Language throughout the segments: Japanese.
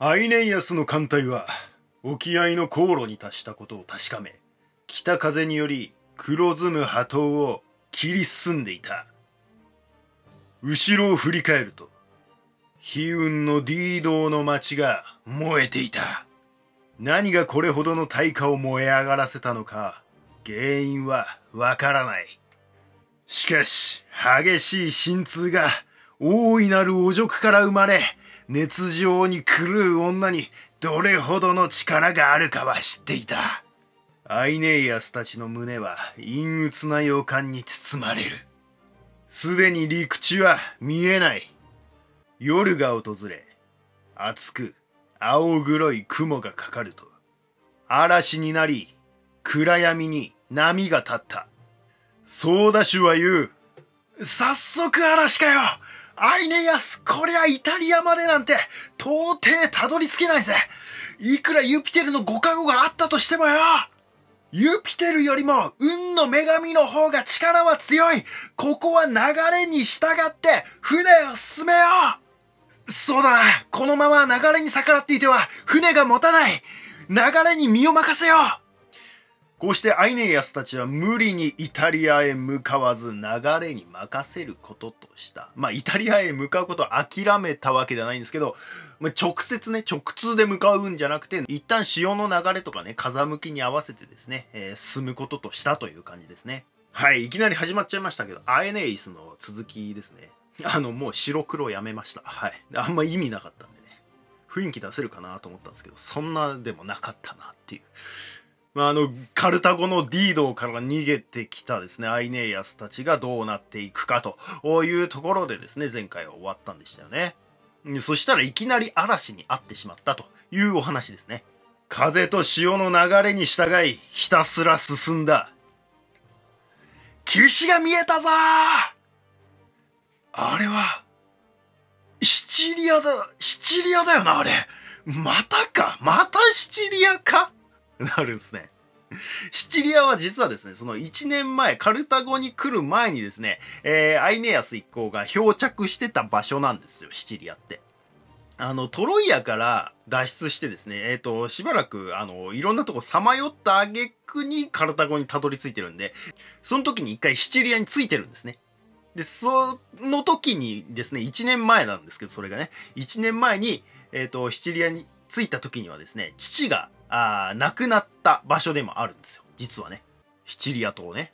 アイネイアスの艦隊は沖合の航路に達したことを確かめ北風により黒ずむ波頭を切り進んでいた。後ろを振り返ると悲運のディードーの町が燃えていた。何がこれほどの大火を燃え上がらせたのか原因はわからない。しかし激しい心痛が大いなる汚辱から生まれ熱情に狂う女にどれほどの力があるかは知っていた。アイネイアスたちの胸は陰鬱な予感に包まれる。すでに陸地は見えない。夜が訪れ厚く青黒い雲がかかると嵐になり暗闇に波が立った。ソーダシュは言う。早速嵐かよ。アイネイアスこりゃイタリアまでなんて到底たどり着けないぜ。いくらユピテルのご加護があったとしてもよ。ユピテルよりも運の女神の方が力は強い。ここは流れに従って船を進めよ。うそうだな。このまま流れに逆らっていては船が持たない。流れに身を任せよ。うこうしてアイネイアスたちは無理にイタリアへ向かわず流れに任せることとした。まあイタリアへ向かうことを諦めたわけではないんですけど、まあ、直接ね、直通で向かうんじゃなくて、一旦潮の流れとかね、風向きに合わせてですね、えー、進むこととしたという感じですね。はい、いきなり始まっちゃいましたけど、アエネイスの続きですね。あの、もう白黒やめました。はい。あんま意味なかったんでね。雰囲気出せるかなと思ったんですけど、そんなでもなかったなっていう。まあ、あの、カルタゴのディードから逃げてきたですね、アイネイアスたちがどうなっていくかというところでですね、前回は終わったんでしたよね。そしたらいきなり嵐に遭ってしまったというお話ですね。風と潮の流れに従い、ひたすら進んだ。岸が見えたぞあれは、シチリアだ、シチリアだよな、あれ。またか？またシチリアか？なるんですね。シチリアは実はですね、その1年前、カルタゴに来る前にですね、えー、アイネアス一行が漂着してた場所なんですよ、シチリアって。あの、トロイアから脱出してですね、えっ、ー、と、しばらく、あの、いろんなとこさまよった挙句にカルタゴにたどり着いてるんで、その時に一回シチリアに着いてるんですね。で、その時にですね、1年前なんですけど、それがね、1年前に、えっ、ー、と、シチリアに着いた時にはですね、父があ亡くなった場所でもあるんですよ。実はね。シチリア島ね。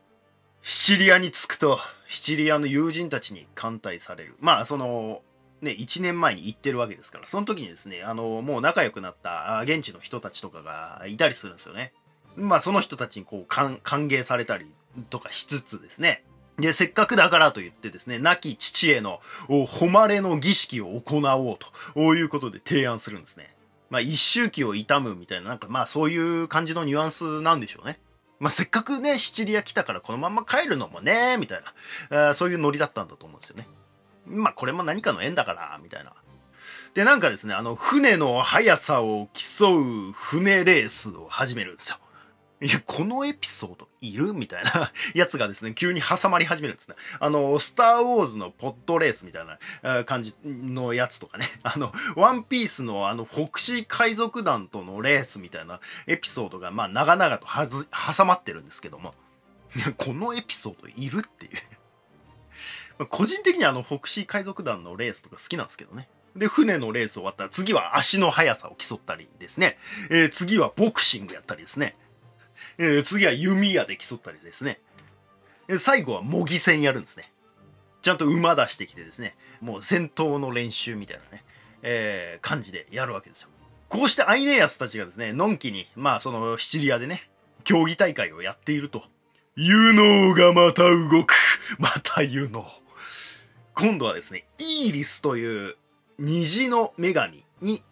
シチリアに着くと、シチリアの友人たちに歓待される。まあ、その、ね、1年前に行ってるわけですから、その時にですね、あの、もう仲良くなった現地の人たちとかがいたりするんですよね。まあ、その人たちにこう、歓迎されたりとかしつつですね、で、せっかくだからと言ってですね、亡き父への誉れの儀式を行おうということで提案するんですね。まあ、一周期を痛むみたいな、なんかまあそういう感じのニュアンスなんでしょうね。まあ、せっかくね、シチリア来たからこのまま帰るのもね、みたいな、あそういうノリだったんだと思うんですよね。まあ、これも何かの縁だから、みたいな。で、なんかですね、あの、船の速さを競う船レースを始めるんですよ。いや、このエピソードいる？みたいな やつがですね、急に挟まり始めるんですね。あの、スター・ウォーズのポッドレースみたいな感じのやつとかね。あの、ワンピースのあの、フォクシー海賊団とのレースみたいなエピソードが、まあ、長々とはず挟まってるんですけども。このエピソードいるっていう 個人的にはあの、フォクシー海賊団のレースとか好きなんですけどね。で、船のレース終わったら次は足の速さを競ったりですね。えー、次はボクシングやったりですね。えー、次は弓矢で競ったりですね。最後は模擬戦やるんですね。ちゃんと馬出してきてですね、もう戦闘の練習みたいなね、えー、感じでやるわけですよ。こうしてアイネアスたちがですね、のんきに、まあそのシチリアでね、競技大会をやっていると。ユノーがまた動く。またユノー。今度はですね、イーリスという虹の女神に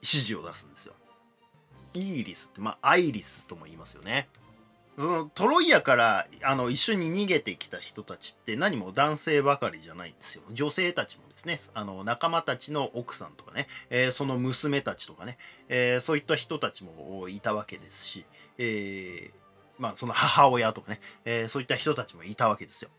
指示を出すんですよ。イーリスって、まあ、アイリスとも言いますよね。そのトロイアからあの一緒に逃げてきた人たちって何も男性ばかりじゃないんですよ。女性たちもですね、あの仲間たちの奥さんとかね、えー、その娘たちとかね、えー、そういった人たちもいたわけですし、えー、まあその母親とかね、えそういった人たちもいたわけですよ。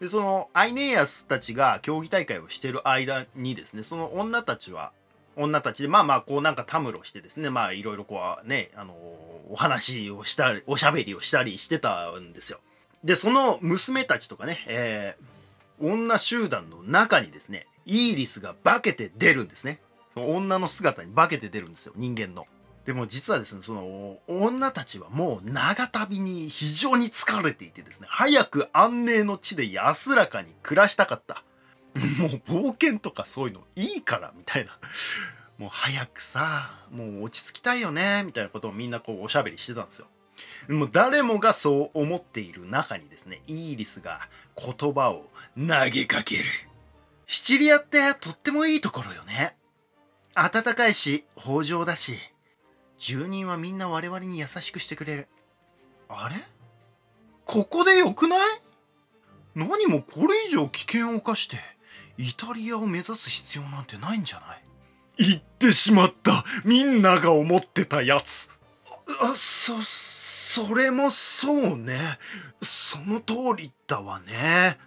で、そのアイネイアスたちが競技大会をしてる間にですね、その女たちは女たちでまあまあこうなんかたむろしてですねまあいろいろこうねあのお話をしたりおしゃべりをしたりしてたんですよ。でその娘たちとかね、えー、女集団の中にですねイーリスが化けて出るんですね。その女の姿に化けて出るんですよ人間の。でも実はですねその女たちはもう長旅に非常に疲れていてですね早く安寧の地で安らかに暮らしたかった。もう冒険とかそういうのいいからみたいな。もう早くさ、もう落ち着きたいよね、みたいなことをみんなこうおしゃべりしてたんですよ。もう誰もがそう思っている中にですね、イーリスが言葉を投げかける。シチリアってとってもいいところよね。暖かいし、豊穣だし、住人はみんな我々に優しくしてくれる。あれ？ここでよくない？何もこれ以上危険を冒してイタリアを目指す必要なんてないんじゃない？言ってしまった。みんなが思ってたやつ。あそそれもそうね。その通りだわね。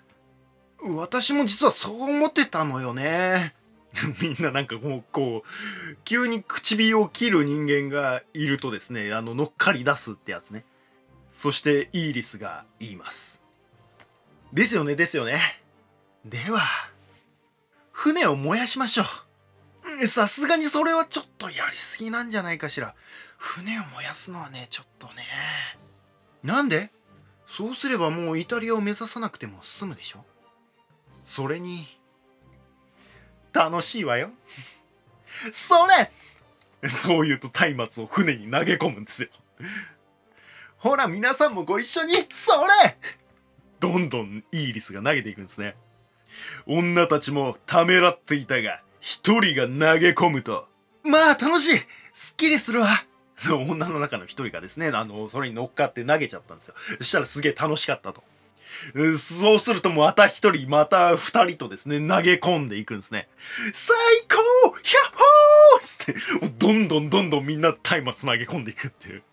私も実はそう思ってたのよね。みんななんかこうこう急に唇を切る人間がいるとですねあの乗っかり出すってやつね。そしてイーリスが言います。ですよねですよね。では船を燃やしましょう。さすがにそれはちょっとやりすぎなんじゃないかしら。船を燃やすのはね、ちょっとね。なんで？そうすればもうイタリアを目指さなくても済むでしょ？それに、楽しいわよ。それそう言うと松明を船に投げ込むんですよ。ほら、皆さんもご一緒に、それどんどんイーリスが投げていくんですね。女たちもためらっていたが、一人が投げ込むと、まあ楽しいすっきりするわそう、女の中の一人がですね、あの、それに乗っかって投げちゃったんですよ。そしたらすげえ楽しかったと。そうするとまた一人、また二人とですね、投げ込んでいくんですね。最高ヒャッホーつって、どんどんどんどんみんな松明投げ込んでいくっていう。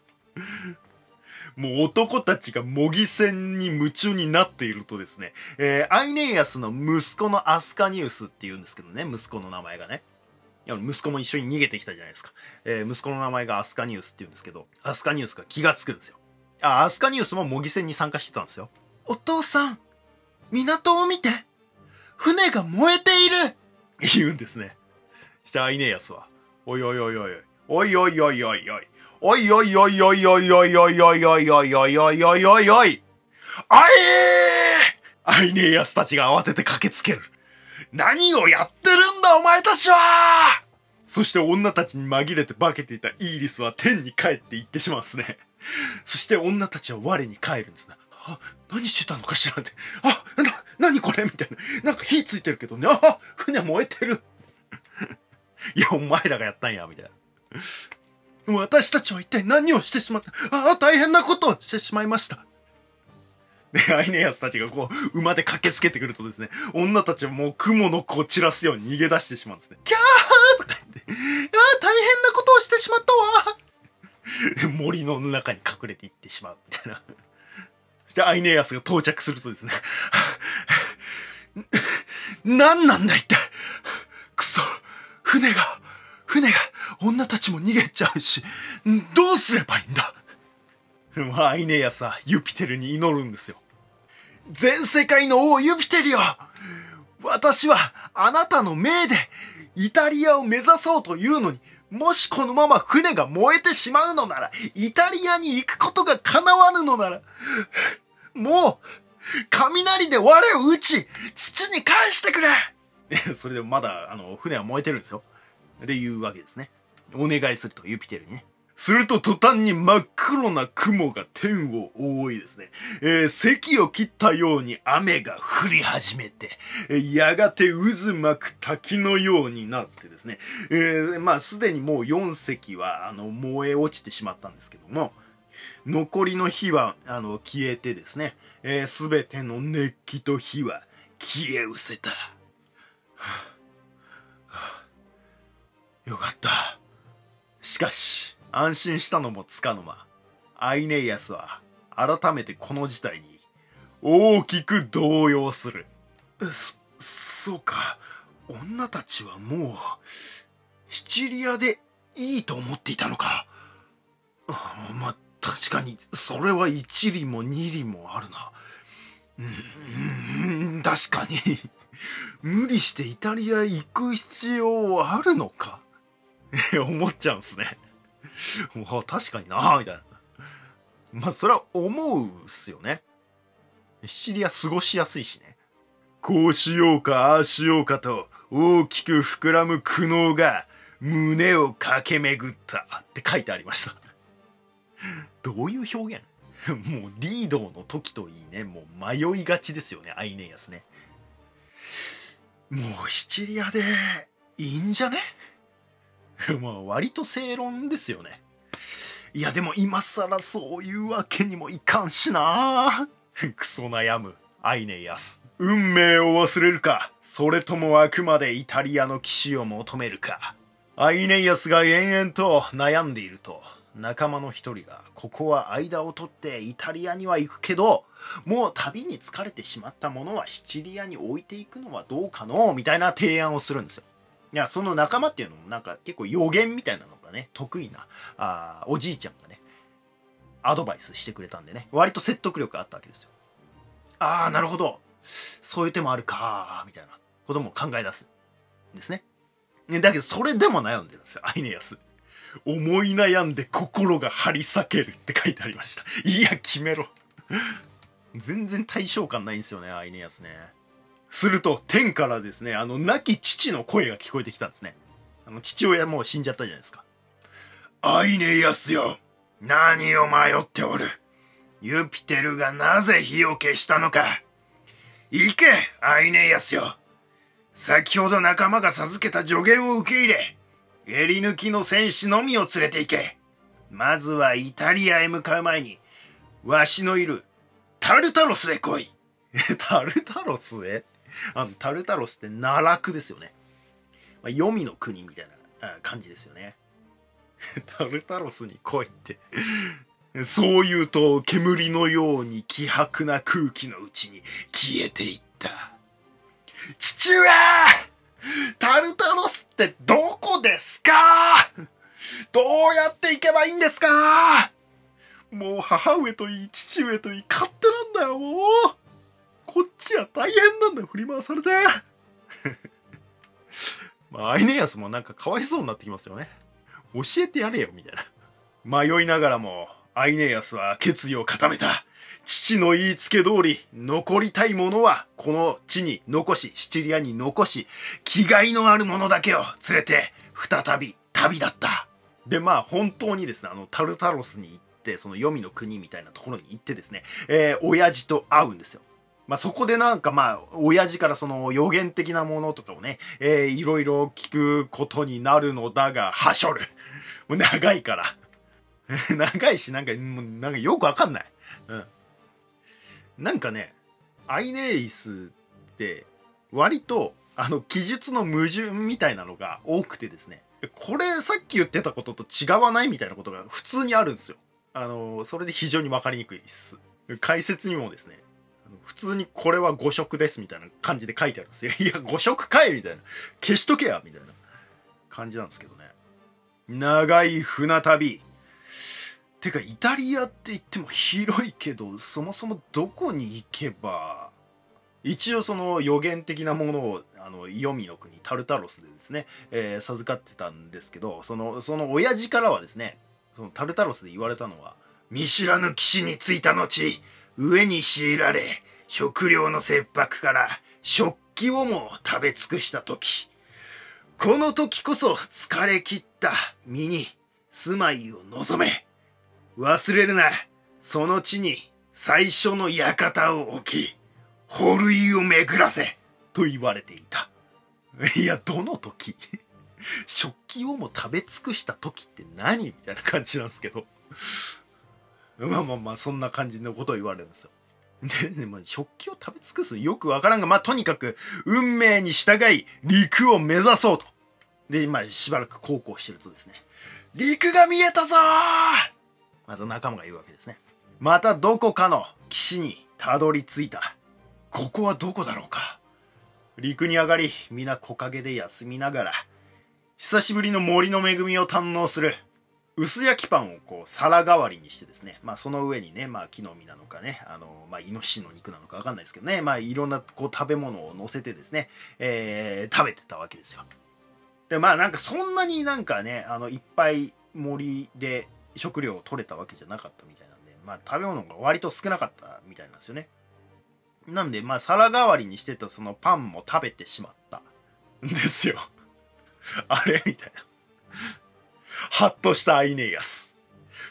もう男たちが模擬戦に夢中になっているとですね、えー、アイネイアスの息子のアスカニウスって言うんですけどね、息子の名前がね。いや息子も一緒に逃げてきたじゃないですか。えー、息子の名前がアスカニウスって言うんですけど、アスカニウスが気がつくんですよ。あ、アスカニウスも模擬戦に参加してたんですよ。お父さん、港を見て船が燃えている 言うんですね。してアイネイアスは、おいおいおいおいおい、おいおいおいおいおい、おいおいおいおいおいおいおいおいおいおいおいおいおいおいおいあいアイネイアスたちが慌てて駆けつける。何をやってるんだお前たちはそして女たちに紛れて化けていたイーリスは天に帰って行ってしまうんですね。そして女たちは我に帰るんですね。あ、何してたのかしらって。あ、な、何これみたいな。なんか火ついてるけどね。あ、船燃えてる。いや、お前らがやったんや、みたいな。私たちは一体何をしてしまった？ああ、大変なことをしてしまいました。で、アイネアスたちがこう、馬で駆けつけてくるとですね、女たちはもう雲の子を散らすように逃げ出してしまうんですね。キャーとか言って、ああ、大変なことをしてしまったわ森の中に隠れていってしまう、みたいな。そしてアイネアスが到着するとですね、何なんだ一体くそ船が、船が、女たちも逃げちゃうし、どうすればいいんだ？アイネアスはユピテルに祈るんですよ。全世界の王ユピテルよ私はあなたの命でイタリアを目指そうというのに、もしこのまま船が燃えてしまうのなら、イタリアに行くことが叶わぬのなら、もう、雷で我を打ち、土に返してくれ それでもまだ、あの、船は燃えてるんですよ。で言うわけですね。お願いすると、ユピテルにね。すると途端に真っ黒な雲が天を覆いですね、えー、咳を切ったように雨が降り始めて、えー、やがて渦巻く滝のようになってですね、えー、まあすでにもう4隻はあの燃え落ちてしまったんですけども、残りの火はあの消えてですね、す、えー、べ、ての熱気と火は消え失せた。はあ、よかった。しかし、安心したのもつかの間、アイネイアスは改めてこの事態に大きく動揺する。そ、そうか。女たちはもう、シチリアでいいと思っていたのかまあ確かにそれは一理も二理もあるなうん確かに無理してイタリア行く必要はあるのか 思っちゃうんすね。ま あ確かになみたいな。まあそれは思うっすよね。シチリア過ごしやすいしね。こうしようかああしようかと大きく膨らむ苦悩が胸を駆け巡ったって書いてありました。どういう表現？もうリードの時といいね。もう迷いがちですよねアイネイアスね。もうシチリアでいいんじゃね？まあ割と正論ですよね。いやでも今更そういうわけにもいかんしな。クソ悩むアイネイアス。運命を忘れるか。それともあくまでイタリアの騎士を求めるか。アイネイアスが延々と悩んでいると。仲間の一人がここは間を取ってイタリアには行くけどもう旅に疲れてしまったものはシチリアに置いていくのはどうかの？みたいな提案をするんですよ。いやその仲間っていうのもなんか結構予言みたいなのがね得意なあおじいちゃんがねアドバイスしてくれたんでね割と説得力あったわけですよ。ああなるほど。そういう手もあるかみたいなことも考え出すんですねだけどそれでも悩んでるんですよアイネアス。思い悩んで心が張り裂けるって書いてありました。いや決めろ。全然対象感ないんですよねアイネアスね。すると天からですねあの亡き父の声が聞こえてきたんですね。あの父親もう死んじゃったじゃないですか。アイネアスよ。何を迷っておる。ユピテルがなぜ火を消したのか。行けアイネアスよ。先ほど仲間が授けた助言を受け入れ襟抜きの戦士のみを連れて行け。まずはイタリアへ向かう前にわしのいるタルタロスへ来い。タルタロスへ？あのタルタロスって奈落ですよね、まあ、黄泉の国みたいな感じですよね。タルタロスに来いって。そう言うと煙のように希薄な空気のうちに消えていった。父上!タルタロスってどこですか?どうやって行けばいいんですか?もう母上といい父上といい勝手なんだよ。こっちは大変なんだよ。振り回されて。まあアイネイアスもなんかかわいそうになってきますよね。教えてやれよみたいな。迷いながらもアイネイアスは決意を固めた。父の言いつけ通り、残りたいものは、この地に残し、シチリアに残し、気概のあるものだけを連れて、再び旅立った。で、まあ、本当にですね、あの、タルタロスに行って、その黄泉の国みたいなところに行ってですね、えー、親父と会うんですよ。まあ、そこでなんかまあ、親父からその予言的なものとかをね、えー、いろいろ聞くことになるのだが、はしょる。もう長いから。長いし、なんか、もうなんかよくわかんない。うん。なんかねアイネイスって割とあの記述の矛盾みたいなのが多くてですねこれさっき言ってたことと違わないみたいなことが普通にあるんですよあのそれで非常に分かりにくいです解説にもですね普通にこれは誤色ですみたいな感じで書いてあるんです。よいや誤色かいみたいな。消しとけやみたいな感じなんですけどね。長い船旅。てかイタリアって言っても広いけどそもそもどこに行けば一応その予言的なものをあの黄泉の国タルタロスでですね、えー、授かってたんですけどそのその親父からはですねそのタルタロスで言われたのは見知らぬ騎士に着いた後。上に強いられ食料の切迫から食器をも食べ尽くした時この時こそ疲れ切った身に住まいを望め忘れるな。その地に最初の館を置き、保類を巡らせ、と言われていた。いや、どの時？食器をも食べ尽くした時って何？みたいな感じなんですけど。まあまあまあ、そんな感じのことを言われるんですよ。で、ね、まあ、食器を食べ尽くすよくわからんが、まあ、とにかく、運命に従い、陸を目指そうと。で、まあ、しばらく航行してるとですね、陸が見えたぞー!また仲間が言うわけですね。またどこかの岸にたどり着いた。ここはどこだろうか。陸に上がり皆木陰で休みながら久しぶりの森の恵みを堪能する。薄焼きパンをこう皿代わりにしてですね、まあ、その上にね、まあ、木の実なのかねあの、まあ、イノシシの肉なのか分かんないですけどね、まあ、いろんなこう食べ物を乗せてですね、えー、食べてたわけですよ。でまあなんかそんなになんかねあのいっぱい森で食料を取れたわけじゃなかったみたいなんで、まあ、食べ物が割と少なかったみたいなんですよね。なんでまあ皿代わりにしてたそのパンも食べてしまったんですよ。あれ？みたいな。ハッとしたアイネイアス。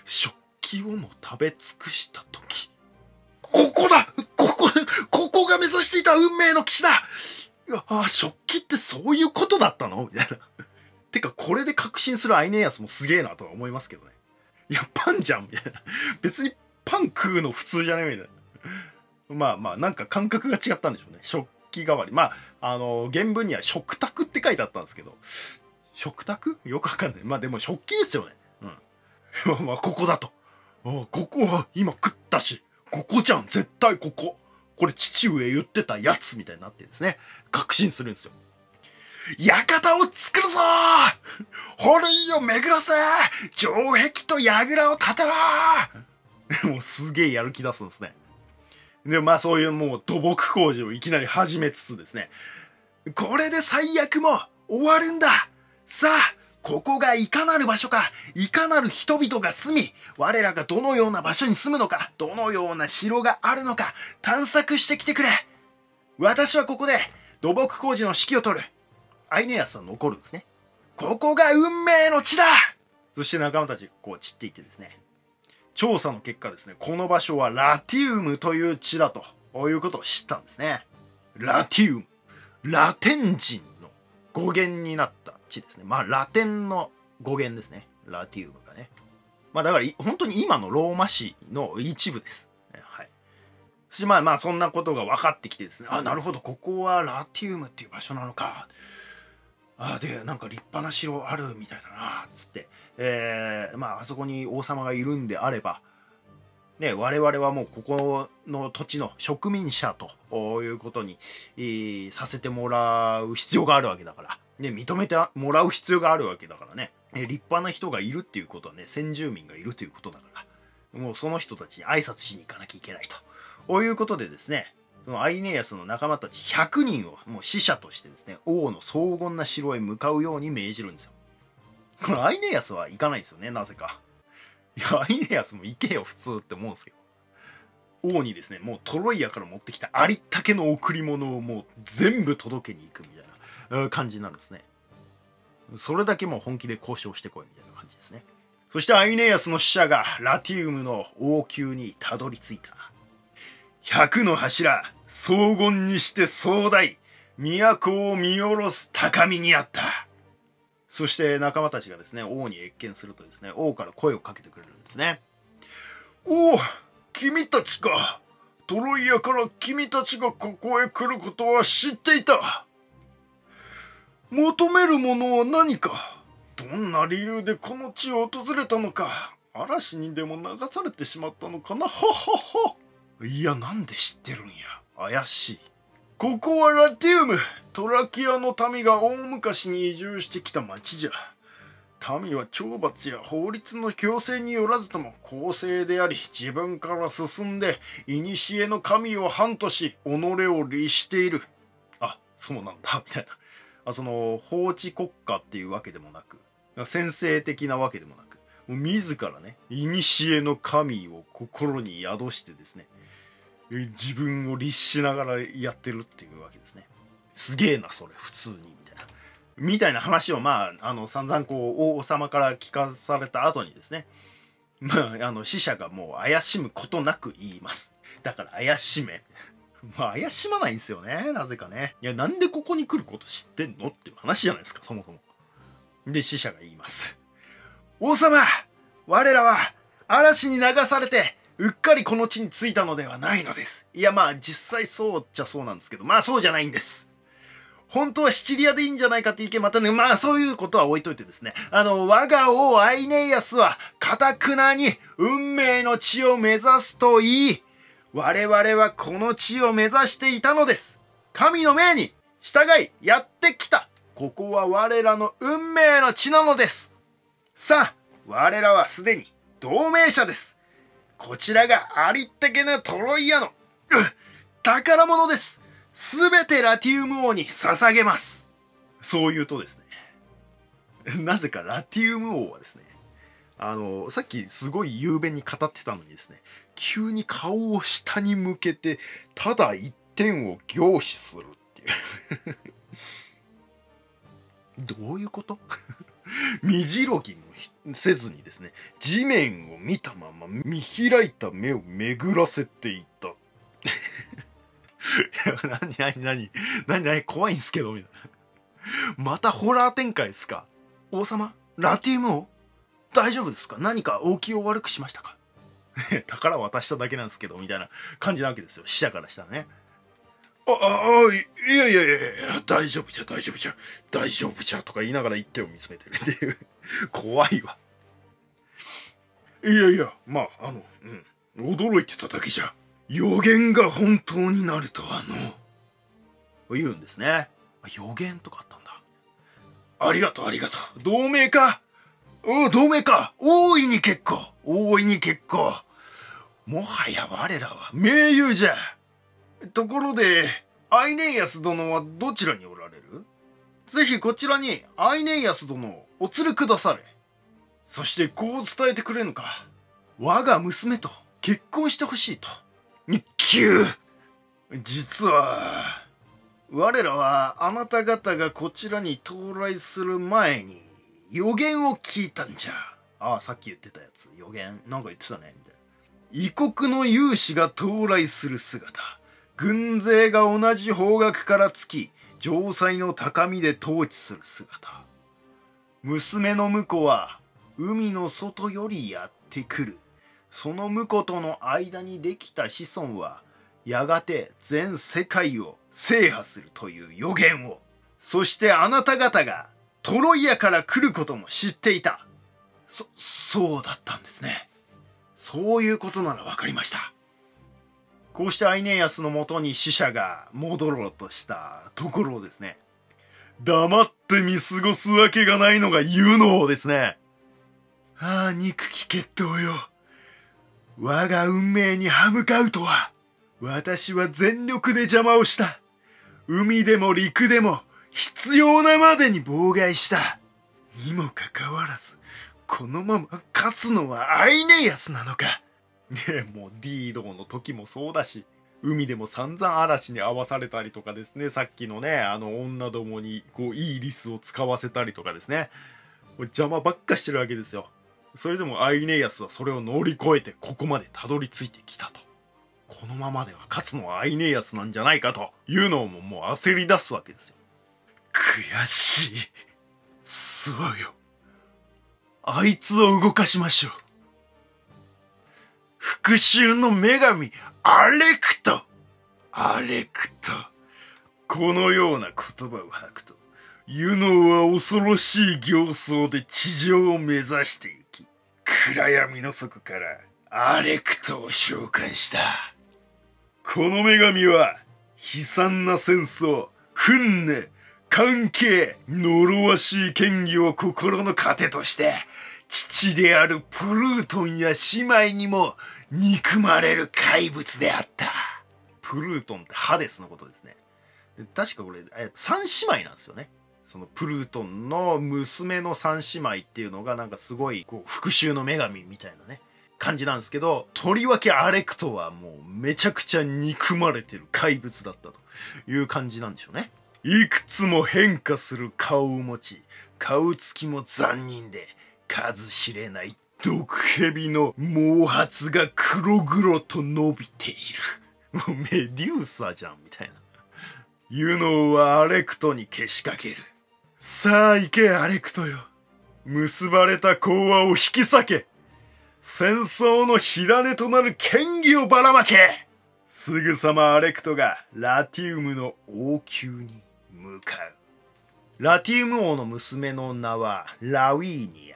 食器をも食べ尽くした時。ここだここ、ここが目指していた運命の騎士だああ、食器ってそういうことだったの?みたいな。てか、これで確信するアイネイアスもすげえなとは思いますけどね。いや、パンじゃんみたいな。別にパン食うの普通じゃないみたいな。まあまあ、なんか感覚が違ったんでしょうね。食器代わり。まあ、あの、原文には食卓って書いてあったんですけど、食卓？よくわかんない。まあでも食器ですよね。うん。まあここだと。ここは今食ったし、ここじゃん、絶対ここ。これ父上言ってたやつみたいになってですね、確信するんですよ。館を作るぞ堀井を巡らせ城壁と櫓を建てろもうすげえやる気出すんですね。で、まあそういうもう土木工事をいきなり始めつつですね、これで最悪も終わるんださあ、ここがいかなる場所か、いかなる人々が住み、我らがどのような場所に住むのか、どのような城があるのか、探索してきてくれ。私はここで土木工事の指揮を取る。アイネアスは残るんですね。ここが運命の地だそして仲間たちがこう散っていってですね、調査の結果ですね、この場所はラティウムという地だと、いうことを知ったんですね。ラティウム。ラテン人の語源になった地ですね。まあ、ラテンの語源ですね。ラティウムがね。まあ、だから、本当に今のローマ市の一部です。はい。そしてまあまあ、そんなことが分かってきてですね。あ、なるほど、ここはラティウムっていう場所なのか。あ、で、なんか立派な城あるみたいだな、つって。えー、まあ、あそこに王様がいるんであれば、ね、我々はもうここの土地の植民者ということに、えー、させてもらう必要があるわけだから。ね、認めてもらう必要があるわけだからね。立派な人がいるっていうことはね、先住民がいるということだから、もうその人たちに挨拶しに行かなきゃいけないと。こういうことでですね、そのアイネイアスの仲間たち100人をもう死者としてですね、王の荘厳な城へ向かうように命じるんですよ。このアイネイアスは行かないですよね、なぜか。いや、アイネイアスも行けよ、普通って思うんですけど。王にですね、もうトロイアから持ってきたありったけの贈り物をもう全部届けに行くみたいな。感じになるんですね。それだけもう本気で交渉してこいみたいな感じですね。そしてアイネイアスの使者がラティウムの王宮にたどり着いた。百の柱、荘厳にして壮大、都を見下ろす高みにあった。そして仲間たちがですね、王に謁見するとですね、王から声をかけてくれるんですね。おお、君たちか。トロイアから君たちがここへ来ることは知っていた。求めるものは何か？どんな理由でこの地を訪れたのか？嵐にでも流されてしまったのかな？ははは。いやなんで知ってるんや？怪しい。ここはラティウム。トラキアの民が大昔に移住してきた町じゃ。民は懲罰や法律の強制によらずとも公正であり自分から進んで古の神を反とし己を律している。あそうなんだ。みたいな。あその法治国家っていうわけでもなく先制的なわけでもなくもう自らね古の神を心に宿してですね自分を律しながらやってるっていうわけですね。すげえなそれ普通にみたいな。みたいな話をまああの散々こう王様から聞かされた後にですねまああの死者がもう怪しむことなく言います。だから怪しめまあ怪しまないんですよね。なぜかね。いや、なんでここに来ること知ってんのっていう話じゃないですか、そもそも。で、死者が言います。王様我らは嵐に流されて、うっかりこの地に着いたのではないのです。いや、まあ実際そうっちゃそうなんですけど、まあそうじゃないんです。本当はシチリアでいいんじゃないかって意見またね、まあそういうことは置いといてですね。あの、我が王アイネイアスは、かたくなに運命の地を目指すと言い、我々はこの地を目指していたのです。神の命に従いやってきた。ここは我らの運命の地なのですさあ我らはすでに同盟者ですこちらがありったけなトロイアの、宝物ですすべてラティウム王に捧げますそう言うとですねなぜかラティウム王はですねあのさっきすごい雄弁に語ってたのにですね急に顔を下に向けてただ一点を凝視するっていう。どういうこと？身白きもせずにですね地面を見たまま見開いた目を巡らせていった。何何何何何怖いんすけどみたいな。またホラー展開ですか？王様ラティウム王大丈夫ですか？何か大きを悪くしましたか？宝渡しただけなんですけどみたいな感じなわけですよ。死者からしたらね。ああいやいやいやいや大丈夫じゃ大丈夫じゃ大丈夫じゃとか言いながら一手を見つめてるっていう。怖いわ。いやいやまああのうん。驚いてただけじゃ予言が本当になるとはの。言うんですね。予言とかあったんだ。ありがとうありがとう。同盟か。お同盟か。大いに結構。大いに結構もはや我らは盟友じゃ。ところでアイネイアス殿はどちらにおられる？ぜひこちらにアイネイアス殿をお連れくだされ。そしてこう伝えてくれぬか。我が娘と結婚してほしいと。日給実は我らはあなた方がこちらに到来する前に予言を聞いたんじゃ。ああさっき言ってたやつ。予言。なんか言ってたね。みたいな異国の勇士が到来する姿。軍勢が同じ方角からつき城塞の高みで統治する姿。娘の婿は海の外よりやってくる。その婿との間にできた子孫はやがて全世界を制覇するという予言を。そしてあなた方がトロイアから来ることも知っていた。そそうだったんですね。そういうことなら分かりました。こうしてアイネイアスのもとに死者が戻ろうとしたところですね黙って見過ごすわけがないのがユノーですね。ああ憎き決闘よ。我が運命に歯向かうとは私は全力で邪魔をした。海でも陸でも必要なまでに妨害した。にもかかわらずこのまま勝つのはアイネイアスなのか。ねえもうディードの時もそうだし海でも散々嵐に遭わされたりとかですね。さっきのねあの女どもにこういいリスを使わせたりとかですね。邪魔ばっかしてるわけですよ。それでもアイネイアスはそれを乗り越えてここまでたどり着いてきたと。このままでは勝つのはアイネイアスなんじゃないかというのももう焦り出すわけですよ。悔しい。そうよ。あいつを動かしましょう。復讐の女神アレクト。アレクト。このような言葉を吐くとユノは恐ろしい形相で地上を目指していき暗闇の底からアレクトを召喚した。この女神は悲惨な戦争憤怒関係呪わしい権威を心の糧として父であるプルートンや姉妹にも憎まれる怪物であった。プルートンってハデスのことですね。で確かこれ三姉妹なんですよね。そのプルートンの娘の三姉妹っていうのがなんかすごいこう復讐の女神みたいなね感じなんですけどとりわけアレクトはもうめちゃくちゃ憎まれてる怪物だったという感じなんでしょうね。いくつも変化する顔を持ち顔つきも残忍で数知れない毒蛇の毛髪が黒々と伸びている。もうメデューサじゃんみたいな。ユノはアレクトにけしかける。さあ行けアレクトよ。結ばれた講和を引き裂け。戦争の火種となる権威をばらまけすぐさまアレクトがラティウムの王宮に向かう。ラティウム王の娘の名はラウィーニア。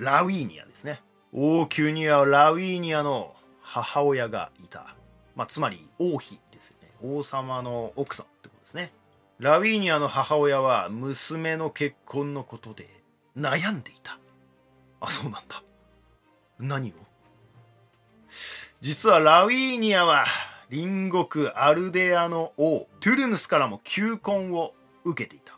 ラウィーニアですね。王宮にはラウィーニアの母親がいた。まあ、つまり王妃ですよね。王様の奥さんってことですね。ラウィーニャの母親は娘の結婚のことで悩んでいたあそうなんだ何を？実はラウィーニャは隣国アルデアの王トゥルヌスからも求婚を受けていた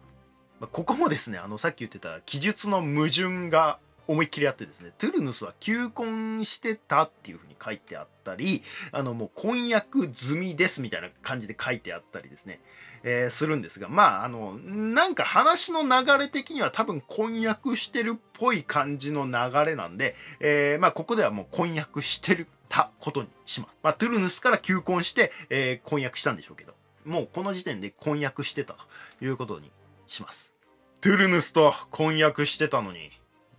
ここもですねあのさっき言ってた記述の矛盾が思いっきりあってですねトゥルヌスは求婚してたっていうふうに書いてあったりあのもう婚約済みですみたいな感じで書いてあったりですね、えー、するんですがまああのなんか話の流れ的には多分婚約してるっぽい感じの流れなんで、えー、まあここではもう婚約してるたことにします。まあ、トゥルヌスから求婚して、えー、婚約したんでしょうけど、もうこの時点で婚約してたということにします。トゥルヌスと婚約してたのに、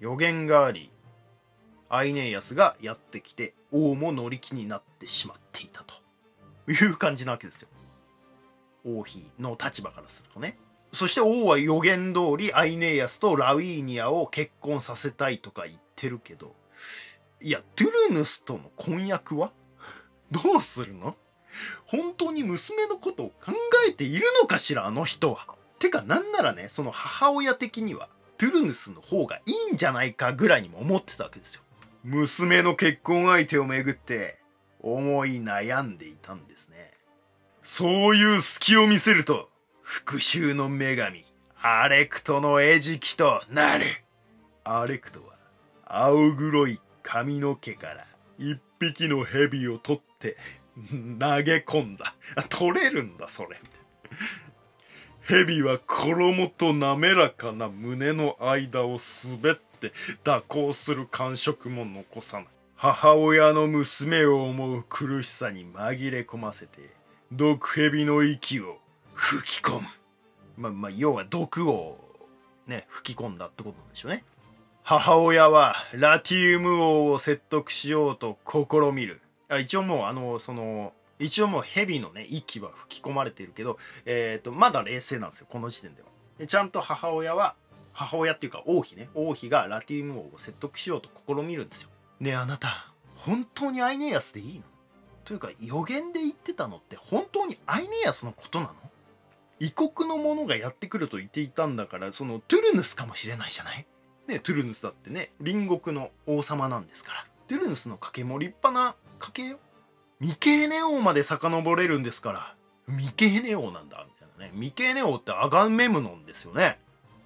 予言があり、アイネイアスがやってきて王も乗り気になってしまっていたという感じなわけですよ。王妃の立場からするとね。そして王は予言通りアイネイアスとラウィーニアを結婚させたいとか言ってるけど、いや、トゥルヌスとの婚約は？どうするの？本当に娘のことを考えているのかしらあの人は。てかなんならね、その母親的にはトゥルヌスの方がいいんじゃないかぐらいにも思ってたわけですよ。娘の結婚相手をめぐって思い悩んでいたんですね。そういう隙を見せると復讐の女神アレクトの餌食となる。アレクトは青黒い髪の毛から一匹の蛇を取って投げ込んだ。取れるんだそれ。蛇は衣と滑らかな胸の間を滑って蛇行する感触も残さない。母親の娘を思う苦しさに紛れ込ませて毒蛇の息を吹き込む。まあまあ要は毒をね吹き込んだってことなんでしょうね。母親はラティウム王を説得しようと試みる。あ一応もうあのその一応もう蛇のね息は吹き込まれているけど、えーと、まだ冷静なんですよこの時点では。でちゃんと母親は母親っていうか王妃ね王妃がラティウム王を説得しようと試みるんですよ。ねえあなた本当にアイネイアスでいいの？というか予言で言ってたのって本当にアイネイアスのことなの？異国の者がやってくると言っていたんだからそのトゥルヌスかもしれないじゃない？ねトゥルヌスだってね隣国の王様なんですから。トゥルヌスの家系も立派な家系よ。未経ネ王まで遡れるんですから。未経ネ王なんだみたいなね。未経ネ王ってアガンメムノンですよね。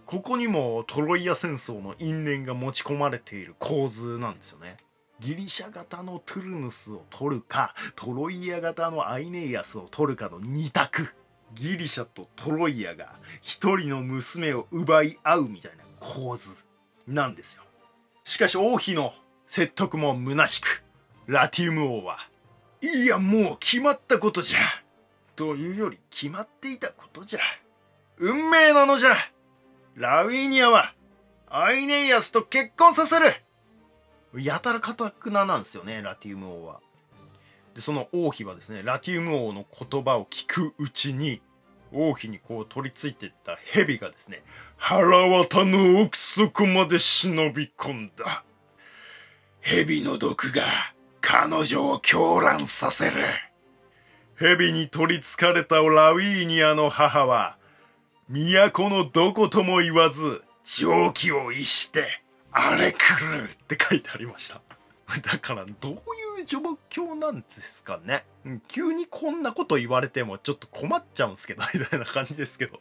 ここにもトロイア戦争の因縁が持ち込まれている構図なんですよね。ギリシャ型のトゥルヌスを取るかトロイア型のアイネイアスを取るかの2択。ギリシャとトロイアが一人の娘を奪い合うみたいな構図なんですよ。しかし王妃の説得も虚しくラティウム王はいやもう決まったことじゃ。というより決まっていたことじゃ。運命なのじゃ。ラウィニアはアイネイアスと結婚させる。やたらかたくななんですよねラティウム王は。でその王妃はですねラティウム王の言葉を聞くうちに王妃にこう取り付いていった蛇がですね腹渡の奥底まで忍び込んだ。蛇の毒が彼女を狂乱させる。蛇に取りつかれたラウィーニアの母は、都のどことも言わず、蒸気を逸して、荒れ狂うって書いてありました。だから、どういう状況なんですかね。急にこんなこと言われてもちょっと困っちゃうんですけど、みたいな感じですけど。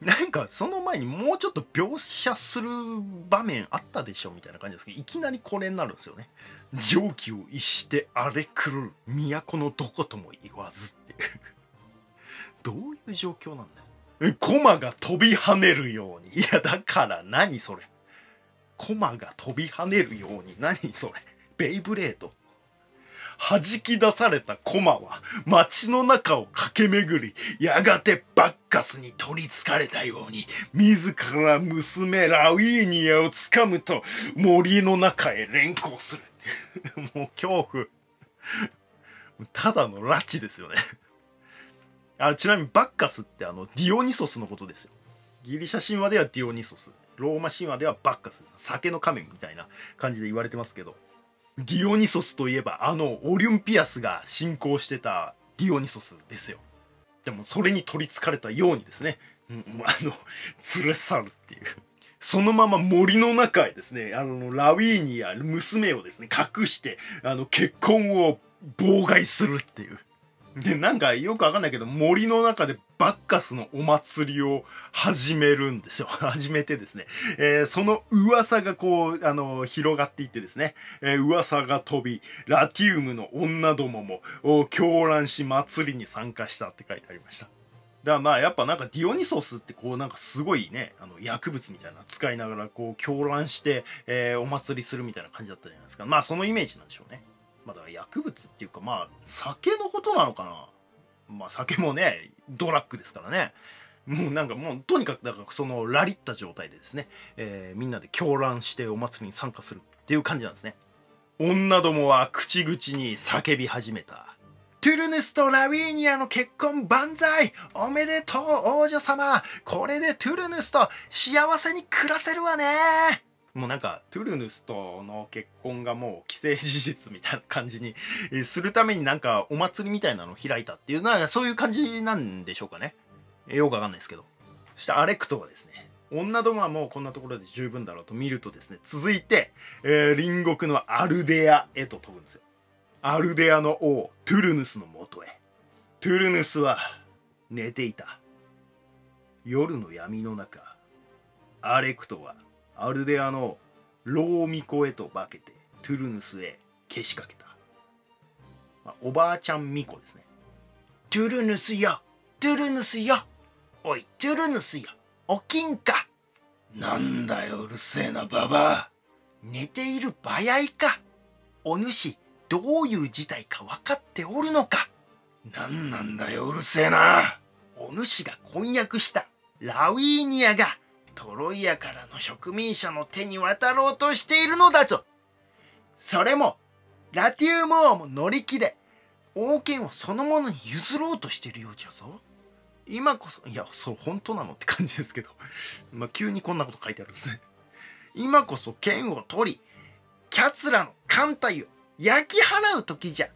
なんかその前にもうちょっと描写する場面あったでしょみたいな感じですけどいきなりこれになるんですよね。蒸気を逸して荒れ狂う都のどことも言わずってどういう状況なんだよ。駒が飛び跳ねるように。いやだから何それ。駒が飛び跳ねるように何それ。ベイブレード。弾き出されたコマは街の中を駆け巡り、やがてバッカスに取りつかれたように、自ら娘ラウィーニアを掴むと森の中へ連行する。もう恐怖。ただの拉致ですよねあちなみにバッカスってあのディオニソスのことですよ。ギリシャ神話ではディオニソス。ローマ神話ではバッカス。酒の神みたいな感じで言われてますけど。ディオニソスといえばあのオリュンピアスが信仰してたディオニソスですよ。でもそれに取りつかれたようにですね。うん、あの連れ去るっていうそのまま森の中へですねあのラウィーニや娘をですね隠してあの結婚を妨害するっていう。でなんかよくわかんないけど森の中でバッカスのお祭りを始めるんですよ。始めてですね、えー、その噂がこう、あの、広がっていってですね、えー、噂が飛び、ラティウムの女どもも狂乱し祭りに参加したって書いてありました。だからまあやっぱなんかディオニソスってこうなんかすごいね、あの薬物みたいな使いながらこう狂乱して、えー、お祭りするみたいな感じだったじゃないですか。まあそのイメージなんでしょうね。まあだから薬物っていうかまあ酒のことなのかな。まあ酒もね、ドラッグですからね。もうなんかもうとにかくだからそのラリった状態でですね、えー、みんなで狂乱してお祭りに参加するっていう感じなんですね。女どもは口々に叫び始めた。トゥルヌスとラウィーニアの結婚万歳おめでとう王女様これでトゥルヌスと幸せに暮らせるわねもうなんかトゥルヌスとの結婚がもう既成事実みたいな感じにするためになんかお祭りみたいなのを開いたっていうのはそういう感じなんでしょうかね。よくわかんないですけど。そしてアレクトはですね、女どもはもうこんなところで十分だろうと見るとですね、続いて、えー、隣国のアルデアへと飛ぶんですよ。アルデアの王、トゥルヌスのもとへ。トゥルヌスは寝ていた。夜の闇の中、アレクトはアルデアのローミコへと化けてトゥルヌスへけしかけた、まあ、おばあちゃんミコですね。トゥルヌスよトゥルヌスよおいトゥルヌスよ起きんか。なんだようるせえなババア。寝ている場合か。お主どういう事態か分かっておるのか。何なんだようるせえな。お主が婚約したラウィーニアがトロイアからの植民者の手に渡ろうとしているのだぞ。それも、ラティウム王も乗り気で、王権をそのものに譲ろうとしているようじゃぞ。今こそ、いや、そう、本当なのって感じですけど、まあ、急にこんなこと書いてあるんですね。今こそ剣を取り、キャツラの艦隊を焼き払う時じゃ。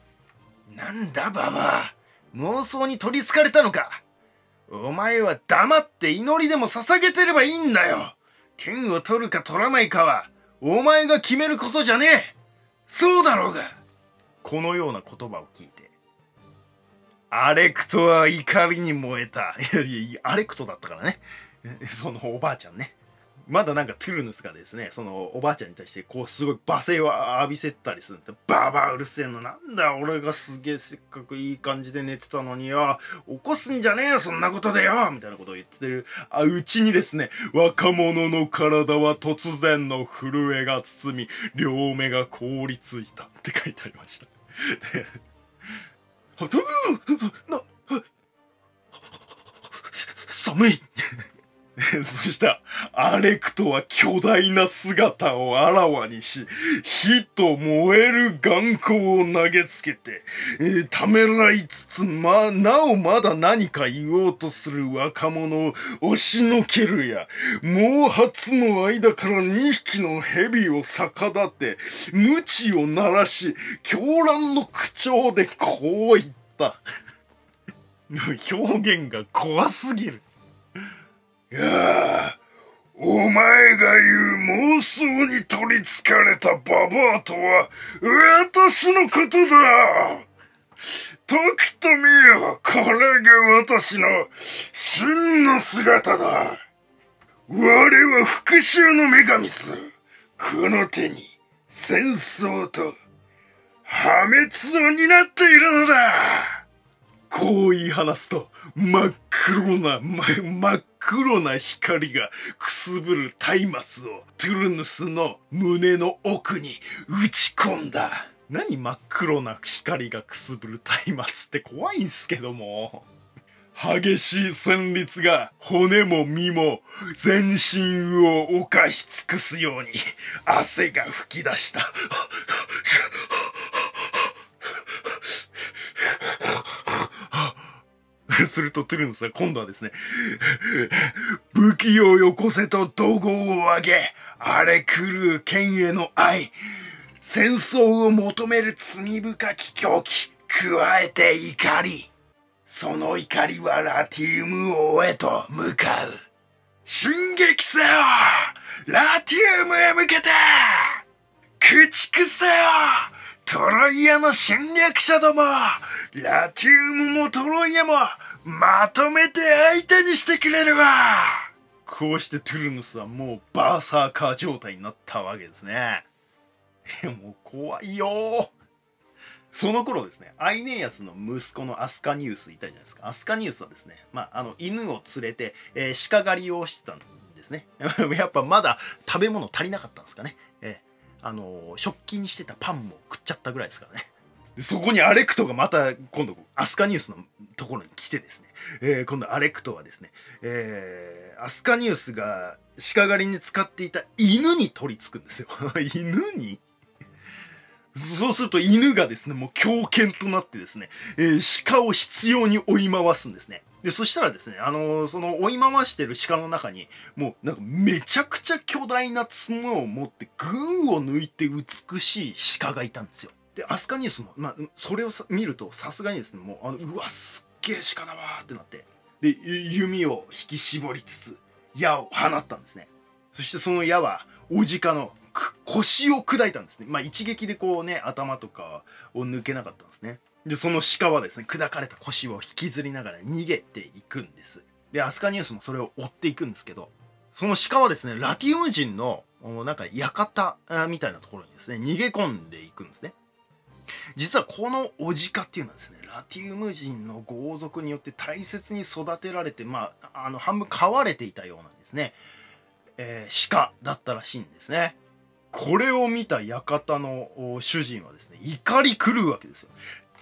なんだ、ババア。妄想に取りつかれたのか。お前は黙って祈りでも捧げてればいいんだよ。剣を取るか取らないかはお前が決めることじゃねえ。そうだろうが。このような言葉を聞いて。アレクトは怒りに燃えた。いやいやアレクトだったからね。そのおばあちゃんね。まだなんかトゥルヌスがですね、そのおばあちゃんに対してこうすごい罵声を浴びせたりするんで、バーバーうるせえの、なんだ俺がすげえせっかくいい感じで寝てたのによ、起こすんじゃねえよ、そんなことでよみたいなことを言ってる、あ、うちにですね、若者の体は突然の震えが包み、両目が凍りついた。って書いてありました。寒い そしたアレクトは巨大な姿をあらわにし、火と燃える眼光を投げつけて、えー、ためらいつつ、ま、なおまだ何か言おうとする若者を押しのけるや、毛髪の間から2匹の蛇を逆立て、鞭を鳴らし、狂乱の口調でこう言った。表現が怖すぎる。いやお前が言う妄想に取りつかれたババアとは、私のことだ。とくと見よこれが私の真の姿だ。我は復讐の女神す。この手に戦争と破滅を担っているのだ。こう言い放すと、真っ黒な、真っ黒な光がくすぶる松明をトゥルヌスの胸の奥に打ち込んだ。何真っ黒な光がくすぶる松明って怖いんすけども。激しい旋律が骨も身も全身を犯し尽くすように汗が噴き出した。するとトゥルヌスは今度はですね、武器をよこせと怒号を上げ、荒れ狂う剣への愛、戦争を求める罪深き狂気、加えて怒り。その怒りはラティウム王へと向かう。進撃せよラティウムへ向けて駆逐せよトロイアの侵略者どもラティウムもトロイアもまとめて相手にしてくれるわこうしてトゥルヌスはもうバーサーカー状態になったわけですね。もう怖いよその頃ですね、アイネイアスの息子のアスカニウスいたじゃないですか。アスカニウスはですね、まあ、あの、犬を連れて、えー、鹿狩りをしてたんですね。やっぱまだ食べ物足りなかったんですかね。あの、食器にしてたパンも食っちゃったぐらいですからね。そこにアレクトがまた今度アスカニウスのところに来てですね、えー、今度アレクトはですね、えー、アスカニウスが鹿狩りに使っていた犬に取り付くんですよ。犬に？そうすると犬がですね、もう狂犬となってですね、えー、鹿を必要に追い回すんですね。で、そしたらですね、あのー、その追い回してる鹿の中に、もうなんかめちゃくちゃ巨大な角を持って群を抜いて美しい鹿がいたんですよ。で、アスカニウスも、まあ、それを見るとさすがにですね、もう、あの、うわ、すっげえ鹿だわーってなって、で、弓を引き絞りつつ、矢を放ったんですね。そしてその矢は、おじかの腰を砕いたんですね。まあ一撃でこうね、頭とかを抜けなかったんですね。で、その鹿はですね、砕かれた腰を引きずりながら逃げていくんです。で、アスカニウスもそれを追っていくんですけど、その鹿はですね、ラティウム人のなんか館みたいなところにですね、逃げ込んでいくんですね。実はこのオジカっていうのはですね、ラティウム人の豪族によって大切に育てられて、まあ、あの、半分飼われていたようなんですね。えー、鹿だったらしいんですね。これを見た館の主人はですね、怒り狂うわけですよ。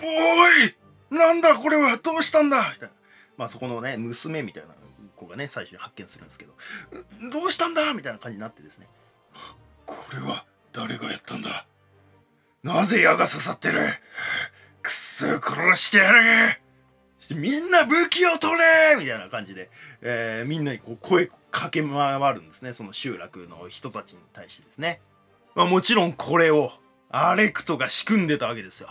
おいなんだこれはどうしたんだ？みたいな。まあそこのね、娘みたいな子がね、最初に発見するんですけど、どうしたんだ？みたいな感じになってですね。これは誰がやったんだ？なぜ矢が刺さってる？くっそ殺してやるしてみんな武器を取れみたいな感じで、えー、みんなにこう声かけ回るんですね。その集落の人たちに対してですね。まあ、もちろんこれをアレクトが仕組んでたわけですよ。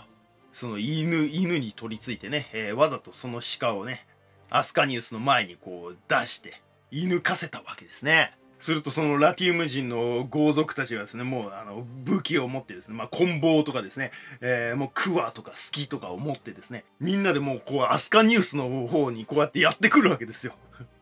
その犬、犬に取り付いてね、えー、わざとその鹿をね、アスカニウスの前にこう出して、犬かせたわけですね。するとそのラティウム人の豪族たちがですね、もうあの武器を持ってですね、まあ棍棒とかですね、えー、もうクワとかスキとかを持ってですね、みんなでもうこうアスカニウスの方にこうやってやってくるわけですよ。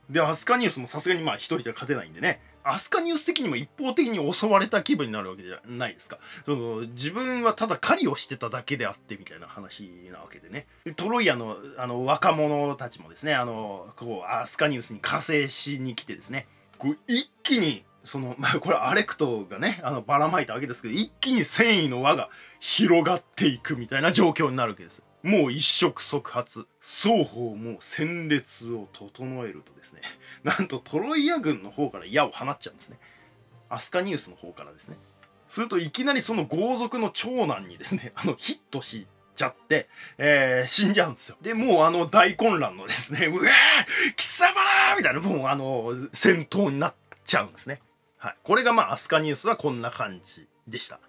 で、アスカニウスもさすがにまあ一人では勝てないんでね、アスカニウス的にも一方的に襲われた気分になるわけじゃないですか。その自分はただ狩りをしてただけであってみたいな話なわけでね。トロイアのあの若者たちもですね、あの、こう、アスカニウスに加勢しに来てですね、こう一気にその、まあ、これアレクトがね、あの、ばらまいたわけですけど、一気に繊維の輪が広がっていくみたいな状況になるわけです。もう一触即発双方も戦列を整えるとですね なんとトロイア軍の方から矢を放っちゃうんですねアスカニウスの方からですねするといきなりその豪族の長男にですね あのヒットしちゃって、えー、死んじゃうんですよ。で、もうあの大混乱のですね、うわー貴様らみたいな、もうあの、戦闘になっちゃうんですね。はい。これがまあ、アスカニウスはこんな感じでした。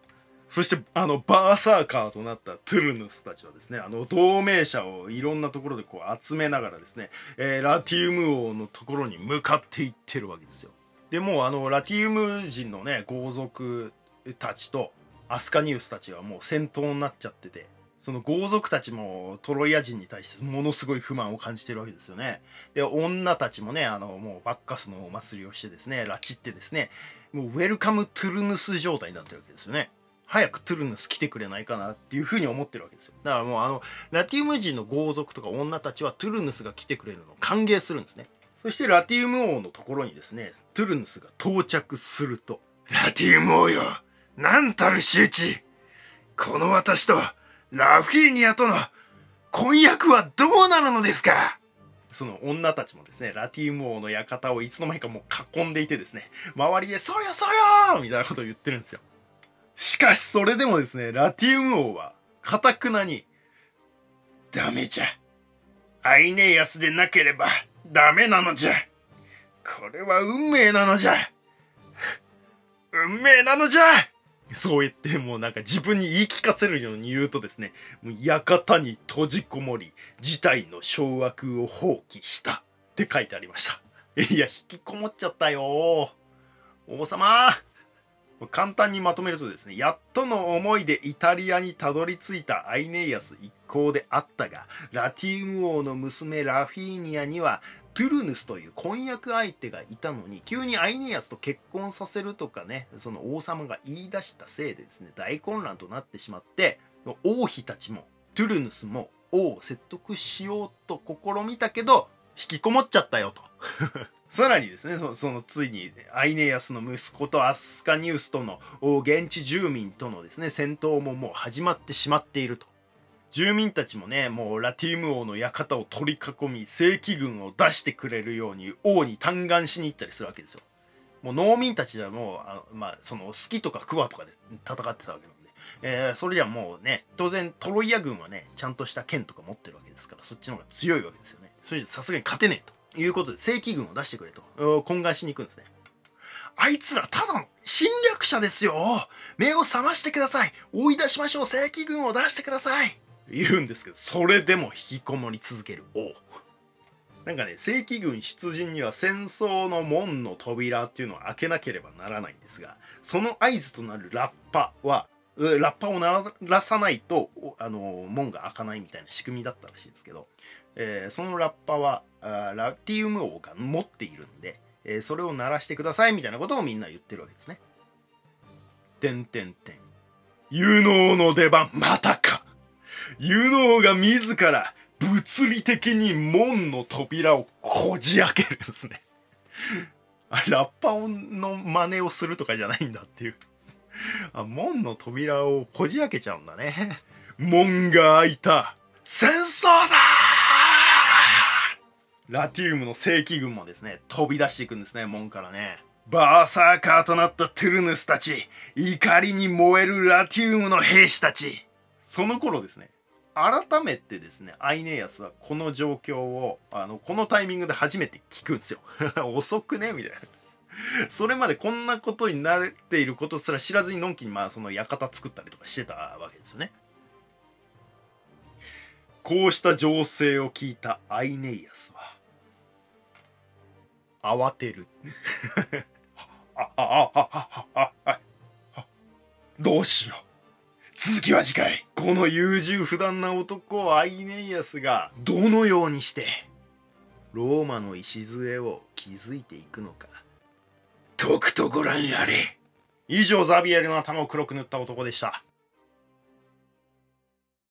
そしてあのバーサーカーとなったトゥルヌスたちはですねあの同盟者をいろんなところでこう集めながらですね、えー、ラティウム王のところに向かっていってるわけですよでもうあのラティウム人のね豪族たちとアスカニウスたちはもう戦闘になっちゃっててその豪族たちもトロイア人に対してものすごい不満を感じてるわけですよね。で、女たちもね、あの、もうバッカスのお祭りをしてですね、ラリってですね、もうウェルカムトゥルヌス状態になってるわけですよね。早くトゥルヌス来てくれないかなっていうふうに思ってるわけですよ。だからもうあの、ラティウム人の豪族とか女たちはトゥルヌスが来てくれるのを歓迎するんですね。そしてラティウム王のところにですね、トゥルヌスが到着すると、ラティウム王よなんたる仕打ちこの私とラフィーニアとの婚約はどうなるのですか？その女たちもですね、ラティウム王の館をいつの間にかもう囲んでいてですね、周りで、そうよそうよみたいなことを言ってるんですよ。しかしそれでもですね、ラティウム王は、かたくなに、ダメじゃ。アイネイアスでなければダメなのじゃ。これは運命なのじゃ。運命なのじゃそう言ってもうなんか自分に言い聞かせるように言うとですね、もう館に閉じこもり、事態の掌握を放棄したって書いてありました。いや、引きこもっちゃったよ王様簡単にまとめるとですね、やっとの思いでイタリアにたどり着いたアイネイアス一行であったが、ラティウム王の娘ラフィーニアにはトゥルヌスという婚約相手がいたのに急にアイネアスと結婚させるとかねその王様が言い出したせいでですね大混乱となってしまって王妃たちもトゥルヌスも王を説得しようと試みたけど引きこもっちゃったよと。さらにですねそのついにアイネアスの息子とアスカニウスとの現地住民とのですね戦闘ももう始まってしまっていると。住民たちもねもうラティウム王の館を取り囲み正規軍を出してくれるように王に嘆願しに行ったりするわけですよ。もう農民たちはもうあまあその好きとかクワとかで戦ってたわけなんで、えー、それじゃもうね当然トロイア軍はねちゃんとした剣とか持ってるわけですからそっちの方が強いわけですよ。それじゃさすがに勝てねえということで正規軍を出してくれと。懇願しに行くんですね。あいつらただの侵略者ですよ。目を覚ましてください。追い出しましょう。正規軍を出してください。言うんですけどそれでも引きこもり続ける王。なんかね正規軍出陣には戦争の門の扉っていうのを開けなければならないんですがその合図となるラッパはラッパを鳴らさないとあの門が開かないみたいな仕組みだったらしいんですけど、えー、そのラッパはラティウム王が持っているんで、えー、それを鳴らしてくださいみたいなことをみんな言ってるわけですね。てんてんてん。有能の出番またかユノーが自ら物理的に門の扉をこじ開けるんですね。ラッパの真似をするとかじゃないんだっていう。あ、門の扉をこじ開けちゃうんだね。門が開いた。戦争だラティウムの正規軍もですね、飛び出していくんですね、門からね。バーサーカーとなったトゥルヌスたち、怒りに燃えるラティウムの兵士たち。その頃ですね、改めてですねアイネイアスはこの状況をあのこのタイミングで初めて聞くんですよ。遅くね？みたいな。それまでこんなことになっていることすら知らずにのんきにまあその館作ったりとかしてたわけですよね。こうした情勢を聞いたアイネイアス。慌てる。ああああああどうしよう。続きは次回。この優柔不断な男アイネイアスがどのようにしてローマの礎を築いていくのか。とくとご覧あれ。以上ザビエルの頭を黒く塗った男でした。